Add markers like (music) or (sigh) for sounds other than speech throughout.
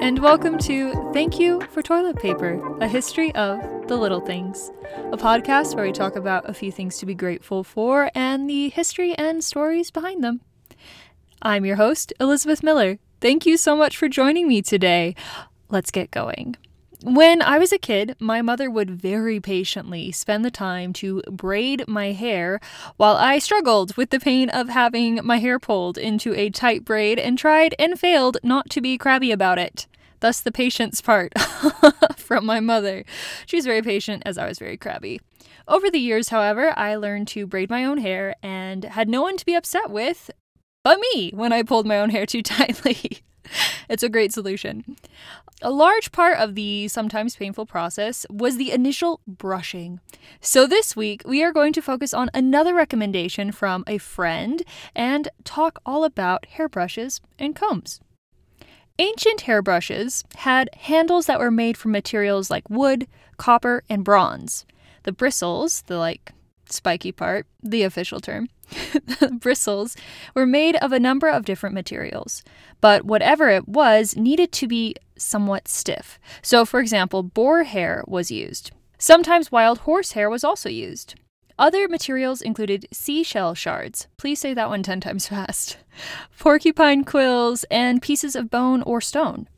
And welcome to Thank You for Toilet Paper, a history of the little things, a podcast where we talk about a few things to be grateful for and the history and stories behind them. I'm your host, Elizabeth Miller. Thank you so much for joining me today. Let's get going. When I was a kid, my mother would very patiently spend the time to braid my hair while I struggled with the pain of having my hair pulled into a tight braid and tried and failed not to be crabby about it. Thus, the patience part (laughs) from my mother. She was very patient as I was very crabby. Over the years, however, I learned to braid my own hair and had no one to be upset with but me when I pulled my own hair too (laughs) tightly. (laughs) it's a great solution. A large part of the sometimes painful process was the initial brushing. So, this week we are going to focus on another recommendation from a friend and talk all about hairbrushes and combs. Ancient hairbrushes had handles that were made from materials like wood, copper, and bronze. The bristles, the like spiky part, the official term, the (laughs) bristles were made of a number of different materials, but whatever it was needed to be somewhat stiff. So, for example, boar hair was used. Sometimes wild horse hair was also used. Other materials included seashell shards, please say that one 10 times (laughs) fast, porcupine quills, and pieces of bone or stone.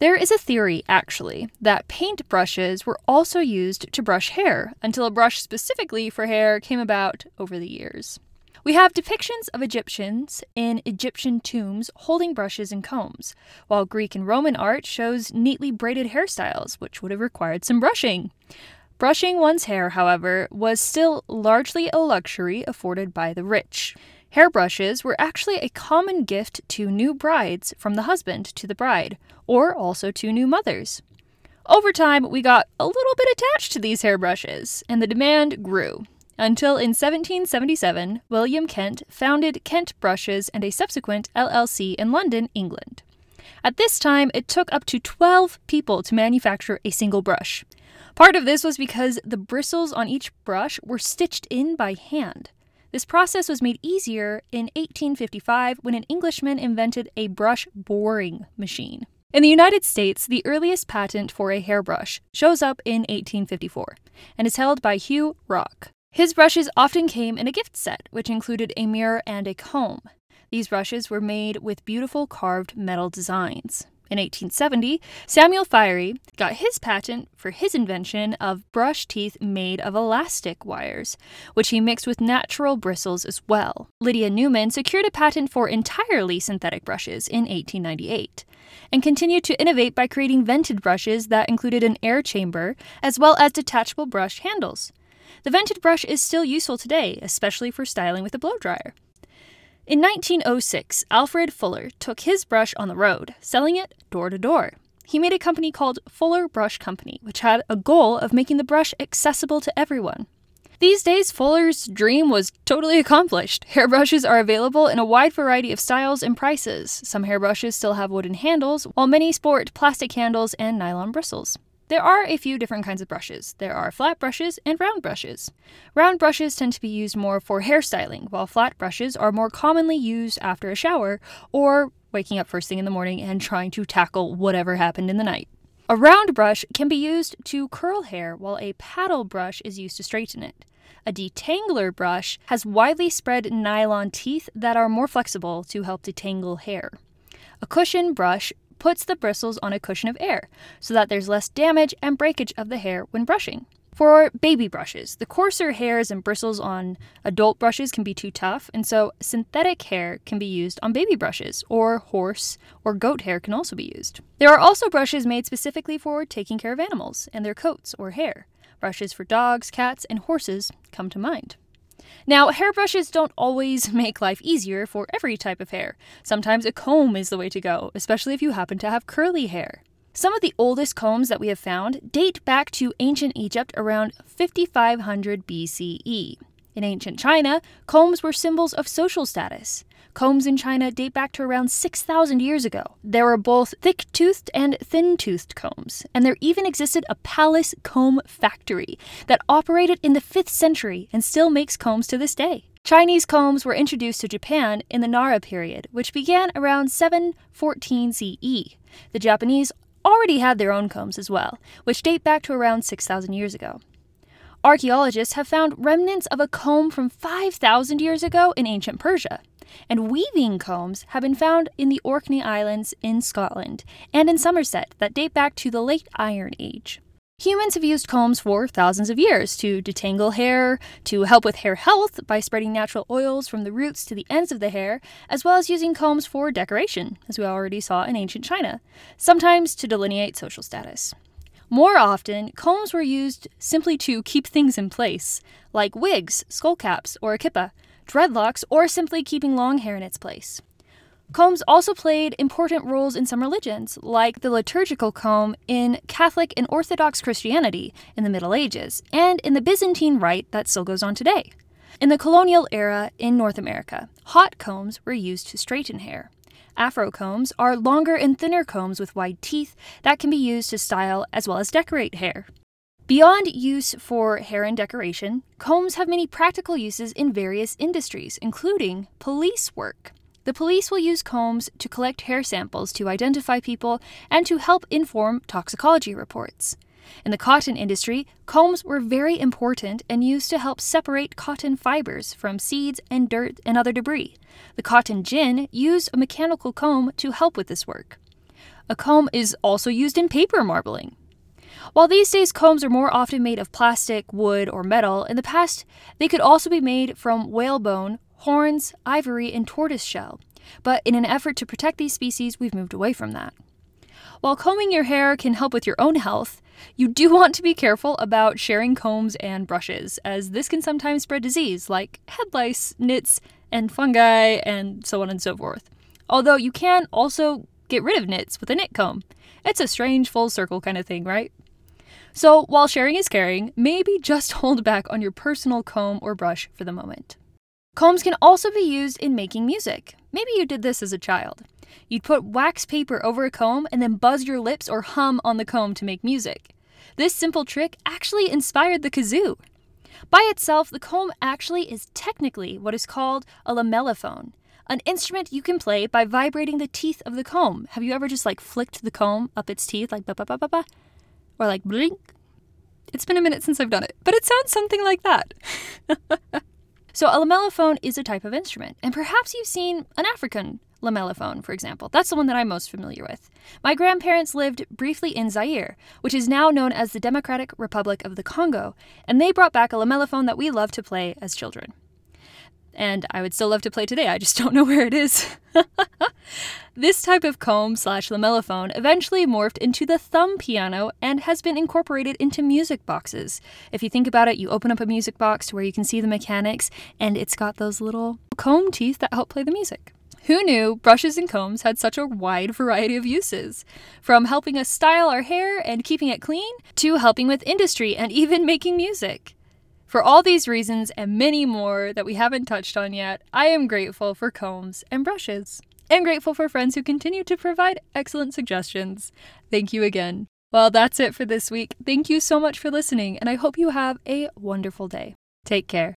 There is a theory, actually, that paint brushes were also used to brush hair until a brush specifically for hair came about over the years. We have depictions of Egyptians in Egyptian tombs holding brushes and combs, while Greek and Roman art shows neatly braided hairstyles, which would have required some brushing. Brushing one's hair, however, was still largely a luxury afforded by the rich. Hairbrushes were actually a common gift to new brides from the husband to the bride, or also to new mothers. Over time, we got a little bit attached to these hairbrushes, and the demand grew. Until in 1777, William Kent founded Kent Brushes and a subsequent LLC in London, England. At this time, it took up to 12 people to manufacture a single brush. Part of this was because the bristles on each brush were stitched in by hand. This process was made easier in 1855 when an Englishman invented a brush boring machine. In the United States, the earliest patent for a hairbrush shows up in 1854 and is held by Hugh Rock. His brushes often came in a gift set, which included a mirror and a comb. These brushes were made with beautiful carved metal designs. In 1870, Samuel Fiery got his patent for his invention of brush teeth made of elastic wires, which he mixed with natural bristles as well. Lydia Newman secured a patent for entirely synthetic brushes in 1898 and continued to innovate by creating vented brushes that included an air chamber as well as detachable brush handles. The vented brush is still useful today, especially for styling with a blow dryer. In 1906, Alfred Fuller took his brush on the road, selling it door to door. He made a company called Fuller Brush Company, which had a goal of making the brush accessible to everyone. These days, Fuller's dream was totally accomplished. Hairbrushes are available in a wide variety of styles and prices. Some hairbrushes still have wooden handles, while many sport plastic handles and nylon bristles. There are a few different kinds of brushes. There are flat brushes and round brushes. Round brushes tend to be used more for hairstyling, while flat brushes are more commonly used after a shower or waking up first thing in the morning and trying to tackle whatever happened in the night. A round brush can be used to curl hair, while a paddle brush is used to straighten it. A detangler brush has widely spread nylon teeth that are more flexible to help detangle hair. A cushion brush puts the bristles on a cushion of air so that there's less damage and breakage of the hair when brushing. For baby brushes, the coarser hairs and bristles on adult brushes can be too tough, and so synthetic hair can be used on baby brushes, or horse or goat hair can also be used. There are also brushes made specifically for taking care of animals and their coats or hair. Brushes for dogs, cats, and horses come to mind. Now, hairbrushes don't always (laughs) make life easier for every type of hair. Sometimes a comb is the way to go, especially if you happen to have curly hair. Some of the oldest combs that we have found date back to ancient Egypt around 5500 BCE. In ancient China, combs were symbols of social status. Combs in China date back to around 6,000 years ago. There were both thick toothed and thin toothed combs, and there even existed a palace comb factory that operated in the 5th century and still makes combs to this day. Chinese combs were introduced to Japan in the Nara period, which began around 714 CE. The Japanese already had their own combs as well, which date back to around 6,000 years ago. Archaeologists have found remnants of a comb from 5,000 years ago in ancient Persia. And weaving combs have been found in the Orkney Islands in Scotland and in Somerset that date back to the late Iron Age. Humans have used combs for thousands of years to detangle hair, to help with hair health by spreading natural oils from the roots to the ends of the hair, as well as using combs for decoration, as we already saw in ancient China, sometimes to delineate social status. More often, combs were used simply to keep things in place, like wigs, skull caps, or a kippa, dreadlocks, or simply keeping long hair in its place. Combs also played important roles in some religions, like the liturgical comb in Catholic and Orthodox Christianity in the Middle Ages, and in the Byzantine Rite that still goes on today. In the colonial era in North America, hot combs were used to straighten hair. Afro combs are longer and thinner combs with wide teeth that can be used to style as well as decorate hair. Beyond use for hair and decoration, combs have many practical uses in various industries, including police work. The police will use combs to collect hair samples to identify people and to help inform toxicology reports. In the cotton industry, combs were very important and used to help separate cotton fibers from seeds and dirt and other debris. The cotton gin used a mechanical comb to help with this work. A comb is also used in paper marbling. While these days combs are more often made of plastic, wood, or metal, in the past they could also be made from whalebone, horns, ivory, and tortoise shell. But in an effort to protect these species, we've moved away from that. While combing your hair can help with your own health, you do want to be careful about sharing combs and brushes, as this can sometimes spread disease like head lice, nits, and fungi, and so on and so forth. Although you can also get rid of nits with a nit comb. It's a strange full circle kind of thing, right? So, while sharing is caring, maybe just (laughs) hold back on your personal comb or brush for the moment. Combs can also be used in making music. Maybe you did this as a child. You'd put wax paper over a comb and then buzz your lips or hum on the comb to make music. This simple trick actually inspired the kazoo. By itself, the comb actually is technically what is called a lamellophone, an instrument you can play by vibrating the teeth of the comb. Have you ever just like flicked the comb up its teeth like ba ba ba ba ba? Or like blink? It's been a minute since I've done it, but it sounds something like that. (laughs) so, a lamellophone is a type of instrument, and perhaps you've seen an African lamellophone, for example. That's the one that I'm most familiar with. My grandparents lived briefly in Zaire, which is now known as the Democratic Republic of the Congo, and they brought back a lamellophone that we loved to play as children. And I would still love to play today, I just don't know where it is. (laughs) this type of comb slash lamellophone eventually morphed into the thumb piano and has been incorporated into music boxes. If you think about it, you open up a music box where you can see the mechanics, and it's got those little comb teeth that help play the music. Who knew brushes and combs had such a wide variety of uses? From helping us style our hair and keeping it clean, to helping with industry and even (laughs) making music. For all these reasons and many more that we haven't touched on yet, I am grateful for combs and brushes. And grateful for friends who continue to provide excellent suggestions. Thank you again. Well, that's it for this week. Thank you so much for listening, and I hope you have a wonderful day. Take care.